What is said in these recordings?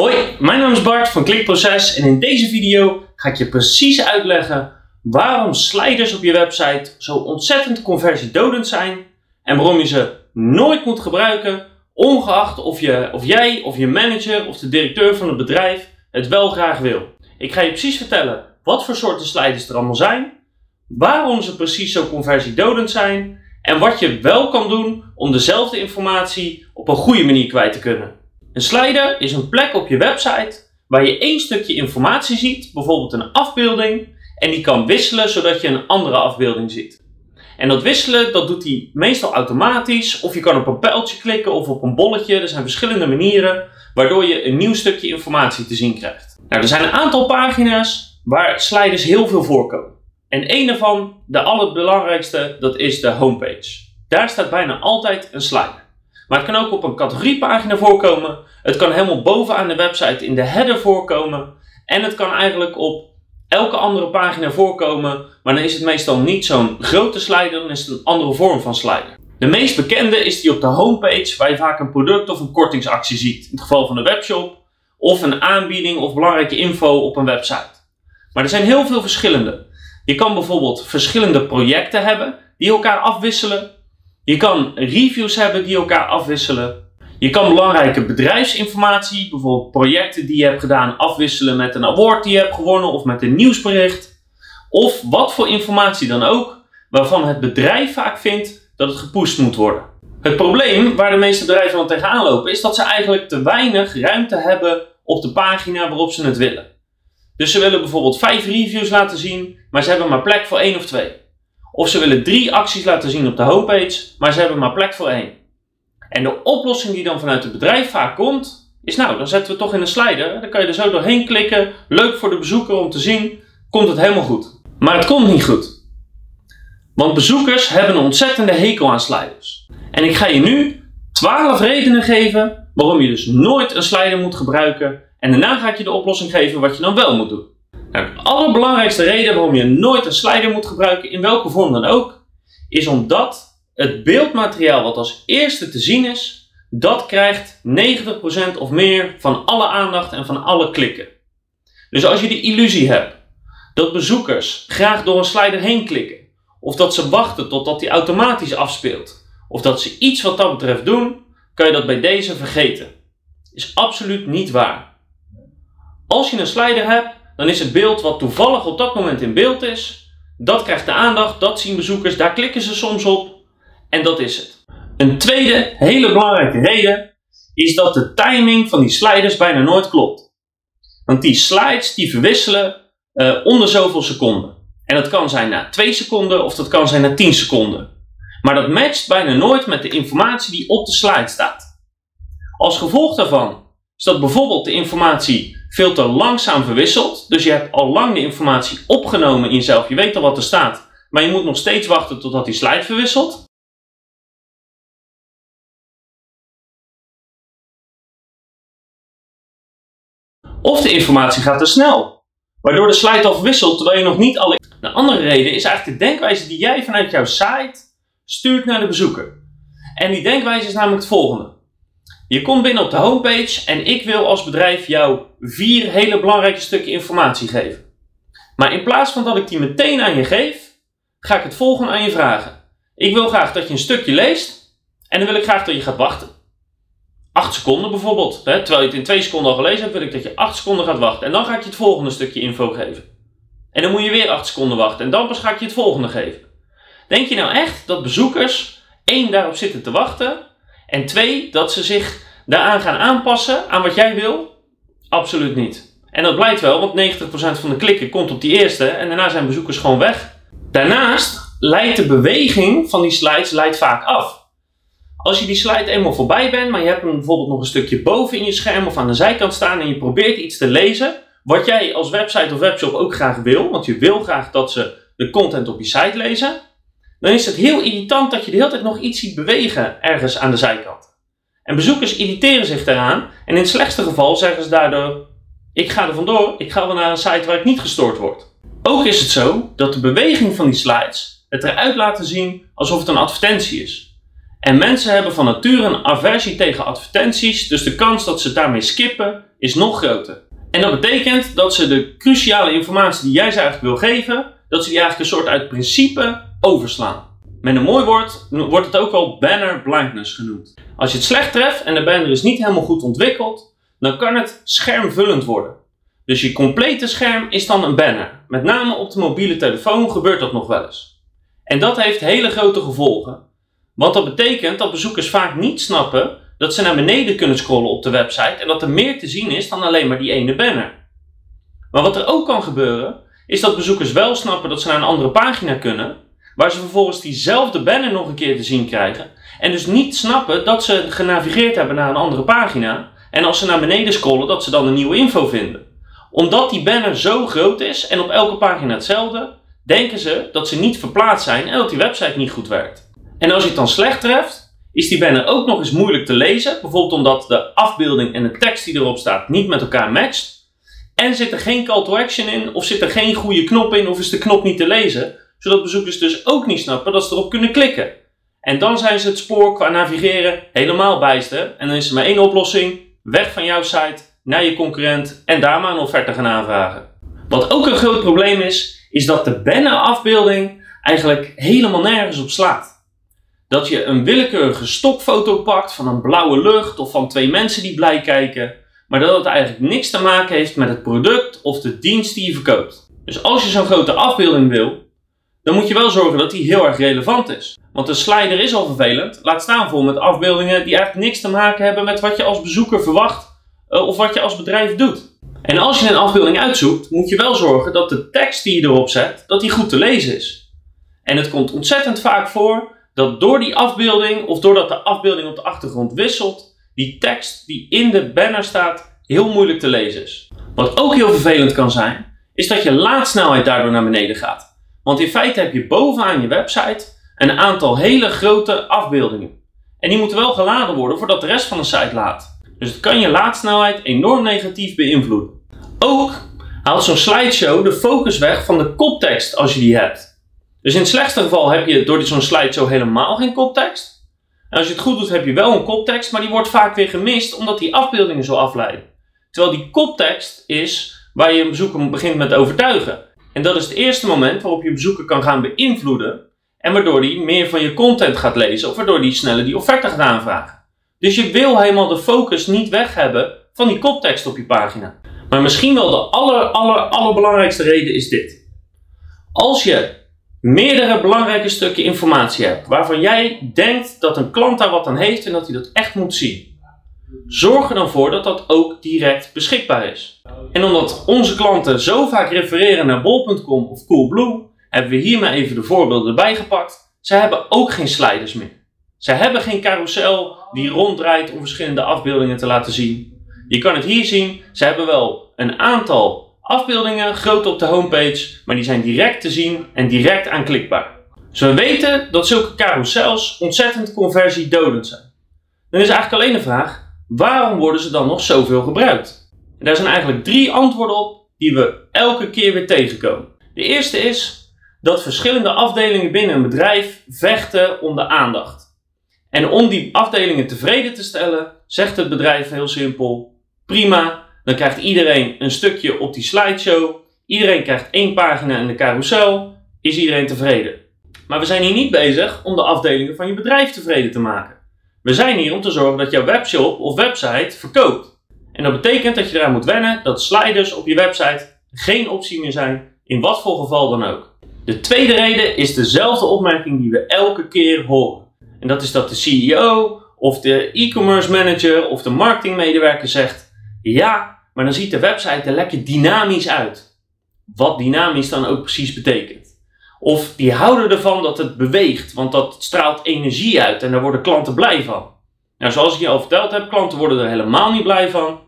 Hoi, mijn naam is Bart van Klikproces en in deze video ga ik je precies uitleggen waarom sliders op je website zo ontzettend conversiedodend zijn en waarom je ze nooit moet gebruiken, ongeacht of, je, of jij of je manager of de directeur van het bedrijf het wel graag wil. Ik ga je precies vertellen wat voor soorten sliders er allemaal zijn, waarom ze precies zo conversiedodend zijn en wat je wel kan doen om dezelfde informatie op een goede manier kwijt te kunnen. Een slider is een plek op je website waar je één stukje informatie ziet, bijvoorbeeld een afbeelding, en die kan wisselen zodat je een andere afbeelding ziet. En dat wisselen, dat doet hij meestal automatisch, of je kan op een pijltje klikken of op een bolletje. Er zijn verschillende manieren waardoor je een nieuw stukje informatie te zien krijgt. Nou, er zijn een aantal pagina's waar sliders heel veel voorkomen. En een daarvan, de allerbelangrijkste, dat is de homepage. Daar staat bijna altijd een slider. Maar het kan ook op een categoriepagina voorkomen. Het kan helemaal bovenaan de website in de header voorkomen. En het kan eigenlijk op elke andere pagina voorkomen. Maar dan is het meestal niet zo'n grote slider, dan is het een andere vorm van slider. De meest bekende is die op de homepage, waar je vaak een product of een kortingsactie ziet. In het geval van de webshop. Of een aanbieding of belangrijke info op een website. Maar er zijn heel veel verschillende. Je kan bijvoorbeeld verschillende projecten hebben die elkaar afwisselen. Je kan reviews hebben die elkaar afwisselen. Je kan belangrijke bedrijfsinformatie, bijvoorbeeld projecten die je hebt gedaan, afwisselen met een award die je hebt gewonnen of met een nieuwsbericht. Of wat voor informatie dan ook, waarvan het bedrijf vaak vindt dat het gepusht moet worden. Het probleem waar de meeste bedrijven dan tegenaan lopen is dat ze eigenlijk te weinig ruimte hebben op de pagina waarop ze het willen. Dus ze willen bijvoorbeeld vijf reviews laten zien, maar ze hebben maar plek voor één of twee. Of ze willen drie acties laten zien op de homepage, maar ze hebben maar plek voor één. En de oplossing die dan vanuit het bedrijf vaak komt, is nou, dan zetten we toch in een slider. Dan kan je er zo doorheen klikken. Leuk voor de bezoeker om te zien. Komt het helemaal goed. Maar het komt niet goed. Want bezoekers hebben een ontzettende hekel aan sliders. En ik ga je nu 12 redenen geven waarom je dus nooit een slider moet gebruiken. En daarna ga ik je de oplossing geven wat je dan wel moet doen. Nou, de allerbelangrijkste reden waarom je nooit een slider moet gebruiken, in welke vorm dan ook, is omdat het beeldmateriaal wat als eerste te zien is, dat krijgt 90% of meer van alle aandacht en van alle klikken. Dus als je de illusie hebt dat bezoekers graag door een slider heen klikken, of dat ze wachten totdat die automatisch afspeelt, of dat ze iets wat dat betreft doen, kan je dat bij deze vergeten. Is absoluut niet waar. Als je een slider hebt, dan is het beeld wat toevallig op dat moment in beeld is, dat krijgt de aandacht, dat zien bezoekers, daar klikken ze soms op en dat is het. Een tweede hele belangrijke reden is dat de timing van die sliders bijna nooit klopt. Want die slides die verwisselen uh, onder zoveel seconden. En dat kan zijn na 2 seconden of dat kan zijn na 10 seconden. Maar dat matcht bijna nooit met de informatie die op de slide staat. Als gevolg daarvan is dat bijvoorbeeld de informatie veel te langzaam verwisselt. Dus je hebt al lang de informatie opgenomen in jezelf. Je weet al wat er staat. Maar je moet nog steeds wachten totdat die slide verwisselt. Of de informatie gaat te snel, waardoor de slide al verwisselt terwijl je nog niet alle. De andere reden is eigenlijk de denkwijze die jij vanuit jouw site stuurt naar de bezoeker. En die denkwijze is namelijk het volgende. Je komt binnen op de homepage en ik wil als bedrijf jou vier hele belangrijke stukken informatie geven. Maar in plaats van dat ik die meteen aan je geef, ga ik het volgende aan je vragen. Ik wil graag dat je een stukje leest en dan wil ik graag dat je gaat wachten. 8 seconden bijvoorbeeld. Hè? Terwijl je het in 2 seconden al gelezen hebt, wil ik dat je 8 seconden gaat wachten. En dan ga ik je het volgende stukje info geven. En dan moet je weer 8 seconden wachten. En dan pas ga ik je het volgende geven. Denk je nou echt dat bezoekers één daarop zitten te wachten? En twee, dat ze zich daaraan gaan aanpassen aan wat jij wil? Absoluut niet. En dat blijkt wel, want 90% van de klikken komt op die eerste en daarna zijn bezoekers gewoon weg. Daarnaast leidt de beweging van die slides leidt vaak af. Als je die slide eenmaal voorbij bent, maar je hebt hem bijvoorbeeld nog een stukje boven in je scherm of aan de zijkant staan en je probeert iets te lezen, wat jij als website of webshop ook graag wil, want je wil graag dat ze de content op je site lezen, dan is het heel irritant dat je de hele tijd nog iets ziet bewegen ergens aan de zijkant. En bezoekers irriteren zich daaraan en in het slechtste geval zeggen ze daardoor: Ik ga er vandoor, ik ga wel naar een site waar ik niet gestoord word. Ook is het zo dat de beweging van die slides het eruit laten zien alsof het een advertentie is. En mensen hebben van nature een aversie tegen advertenties, dus de kans dat ze daarmee skippen is nog groter. En dat betekent dat ze de cruciale informatie die jij ze eigenlijk wil geven, dat ze die eigenlijk een soort uit principe overslaan. Met een mooi woord wordt het ook wel banner blindness genoemd. Als je het slecht treft en de banner is niet helemaal goed ontwikkeld, dan kan het schermvullend worden. Dus je complete scherm is dan een banner. Met name op de mobiele telefoon gebeurt dat nog wel eens. En dat heeft hele grote gevolgen. Want dat betekent dat bezoekers vaak niet snappen dat ze naar beneden kunnen scrollen op de website en dat er meer te zien is dan alleen maar die ene banner. Maar wat er ook kan gebeuren, is dat bezoekers wel snappen dat ze naar een andere pagina kunnen, waar ze vervolgens diezelfde banner nog een keer te zien krijgen, en dus niet snappen dat ze genavigeerd hebben naar een andere pagina, en als ze naar beneden scrollen, dat ze dan een nieuwe info vinden. Omdat die banner zo groot is en op elke pagina hetzelfde, denken ze dat ze niet verplaatst zijn en dat die website niet goed werkt. En als je het dan slecht treft, is die banner ook nog eens moeilijk te lezen, bijvoorbeeld omdat de afbeelding en de tekst die erop staat niet met elkaar matcht. En zit er geen call to action in, of zit er geen goede knop in, of is de knop niet te lezen, zodat bezoekers dus ook niet snappen dat ze erop kunnen klikken. En dan zijn ze het spoor qua navigeren helemaal bijster. En dan is er maar één oplossing: weg van jouw site naar je concurrent en daar maar een offerte gaan aanvragen. Wat ook een groot probleem is, is dat de bannerafbeelding eigenlijk helemaal nergens op slaat. Dat je een willekeurige stokfoto pakt van een blauwe lucht of van twee mensen die blij kijken, maar dat het eigenlijk niks te maken heeft met het product of de dienst die je verkoopt. Dus als je zo'n grote afbeelding wil, dan moet je wel zorgen dat die heel erg relevant is. Want een slider is al vervelend, laat staan voor met afbeeldingen die eigenlijk niks te maken hebben met wat je als bezoeker verwacht uh, of wat je als bedrijf doet. En als je een afbeelding uitzoekt, moet je wel zorgen dat de tekst die je erop zet, dat die goed te lezen is. En het komt ontzettend vaak voor dat door die afbeelding of doordat de afbeelding op de achtergrond wisselt, die tekst die in de banner staat heel moeilijk te lezen is. Wat ook heel vervelend kan zijn, is dat je laadsnelheid daardoor naar beneden gaat. Want in feite heb je bovenaan je website een aantal hele grote afbeeldingen. En die moeten wel geladen worden voordat de rest van de site laat. Dus het kan je laadsnelheid enorm negatief beïnvloeden. Ook haalt zo'n slideshow de focus weg van de koptekst als je die hebt. Dus in het slechtste geval heb je door zo'n slideshow helemaal geen koptekst. En als je het goed doet heb je wel een koptekst, maar die wordt vaak weer gemist omdat die afbeeldingen zo afleiden. Terwijl die koptekst is waar je een bezoeker begint met overtuigen. En dat is het eerste moment waarop je bezoeker kan gaan beïnvloeden en waardoor hij meer van je content gaat lezen of waardoor hij sneller die offerte gaat aanvragen. Dus je wil helemaal de focus niet weg hebben van die koptekst op je pagina. Maar misschien wel de aller, aller, allerbelangrijkste reden is dit. Als je meerdere belangrijke stukken informatie hebt waarvan jij denkt dat een klant daar wat aan heeft en dat hij dat echt moet zien. Zorg er dan voor dat dat ook direct beschikbaar is. En omdat onze klanten zo vaak refereren naar bol.com of Coolblue, hebben we hier maar even de voorbeelden erbij gepakt. Ze hebben ook geen sliders meer. Ze hebben geen carousel die ronddraait om verschillende afbeeldingen te laten zien. Je kan het hier zien, ze hebben wel een aantal afbeeldingen groot op de homepage, maar die zijn direct te zien en direct aanklikbaar. Dus we weten dat zulke carousels ontzettend conversiedodend zijn. Dan is eigenlijk alleen de vraag, waarom worden ze dan nog zoveel gebruikt? Daar zijn eigenlijk drie antwoorden op die we elke keer weer tegenkomen. De eerste is dat verschillende afdelingen binnen een bedrijf vechten om de aandacht. En om die afdelingen tevreden te stellen, zegt het bedrijf heel simpel: prima, dan krijgt iedereen een stukje op die slideshow. Iedereen krijgt één pagina in de carousel. Is iedereen tevreden? Maar we zijn hier niet bezig om de afdelingen van je bedrijf tevreden te maken. We zijn hier om te zorgen dat jouw webshop of website verkoopt. En dat betekent dat je eraan moet wennen dat sliders op je website geen optie meer zijn, in wat voor geval dan ook. De tweede reden is dezelfde opmerking die we elke keer horen. En dat is dat de CEO of de e-commerce manager of de marketingmedewerker zegt: Ja, maar dan ziet de website er lekker dynamisch uit. Wat dynamisch dan ook precies betekent. Of die houden ervan dat het beweegt, want dat straalt energie uit en daar worden klanten blij van. Nou, zoals ik je al verteld heb, klanten worden er helemaal niet blij van.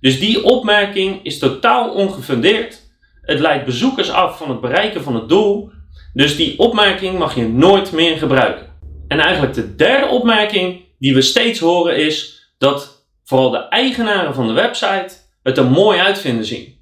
Dus die opmerking is totaal ongefundeerd. Het leidt bezoekers af van het bereiken van het doel. Dus die opmerking mag je nooit meer gebruiken. En eigenlijk de derde opmerking die we steeds horen is dat vooral de eigenaren van de website het er mooi uit vinden zien.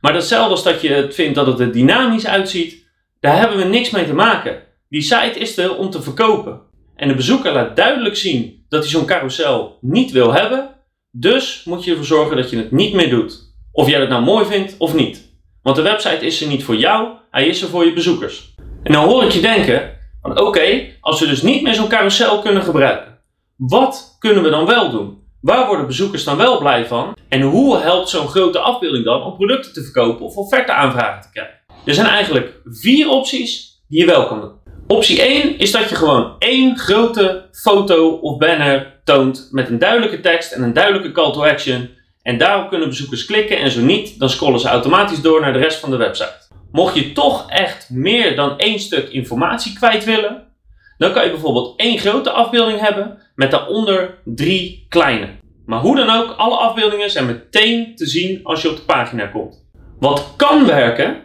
Maar datzelfde als dat je het vindt dat het er dynamisch uitziet, daar hebben we niks mee te maken. Die site is er om te verkopen. En de bezoeker laat duidelijk zien dat hij zo'n carousel niet wil hebben. Dus moet je ervoor zorgen dat je het niet meer doet. Of jij het nou mooi vindt of niet. Want de website is er niet voor jou, hij is er voor je bezoekers. En dan hoor ik je denken, oké, als we dus niet meer zo'n carousel kunnen gebruiken, wat kunnen we dan wel doen? Waar worden bezoekers dan wel blij van? En hoe helpt zo'n grote afbeelding dan om producten te verkopen of offerte aanvragen te krijgen? Er zijn eigenlijk vier opties die je wel kan doen. Optie 1 is dat je gewoon één grote foto of banner toont met een duidelijke tekst en een duidelijke call to action. En daarop kunnen bezoekers klikken en zo niet, dan scrollen ze automatisch door naar de rest van de website. Mocht je toch echt meer dan één stuk informatie kwijt willen, dan kan je bijvoorbeeld één grote afbeelding hebben met daaronder drie kleine. Maar hoe dan ook, alle afbeeldingen zijn meteen te zien als je op de pagina komt. Wat kan werken,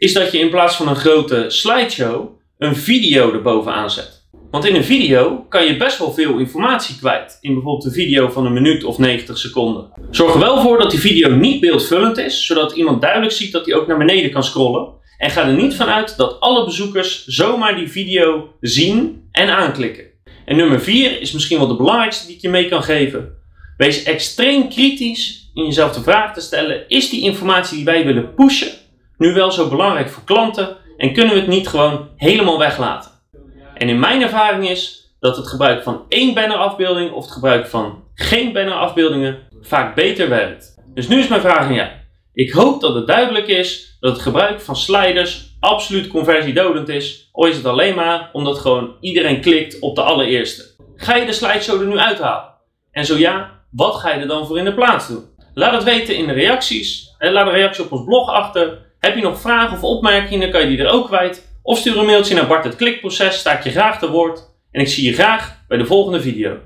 is dat je in plaats van een grote slideshow een video erbovenaan zet. Want in een video kan je best wel veel informatie kwijt. In bijvoorbeeld een video van een minuut of 90 seconden. Zorg er wel voor dat die video niet beeldvullend is, zodat iemand duidelijk ziet dat hij ook naar beneden kan scrollen. En ga er niet vanuit dat alle bezoekers zomaar die video zien en aanklikken. En nummer 4 is misschien wel de belangrijkste die ik je mee kan geven. Wees extreem kritisch in jezelf de vraag te stellen: is die informatie die wij willen pushen nu wel zo belangrijk voor klanten en kunnen we het niet gewoon helemaal weglaten? En in mijn ervaring is dat het gebruik van één bannerafbeelding of het gebruik van geen bannerafbeeldingen vaak beter werkt. Dus nu is mijn vraag aan. Ik hoop dat het duidelijk is dat het gebruik van sliders absoluut conversiedodend is. Of is het alleen maar omdat gewoon iedereen klikt op de allereerste? Ga je de slideshow er nu uithalen? En zo ja, wat ga je er dan voor in de plaats doen? Laat het weten in de reacties. En laat een reactie op ons blog achter. Heb je nog vragen of opmerkingen, dan kan je die er ook kwijt. Of stuur een mailtje naar Bart het Klikproces, sta ik je graag te woord. En ik zie je graag bij de volgende video.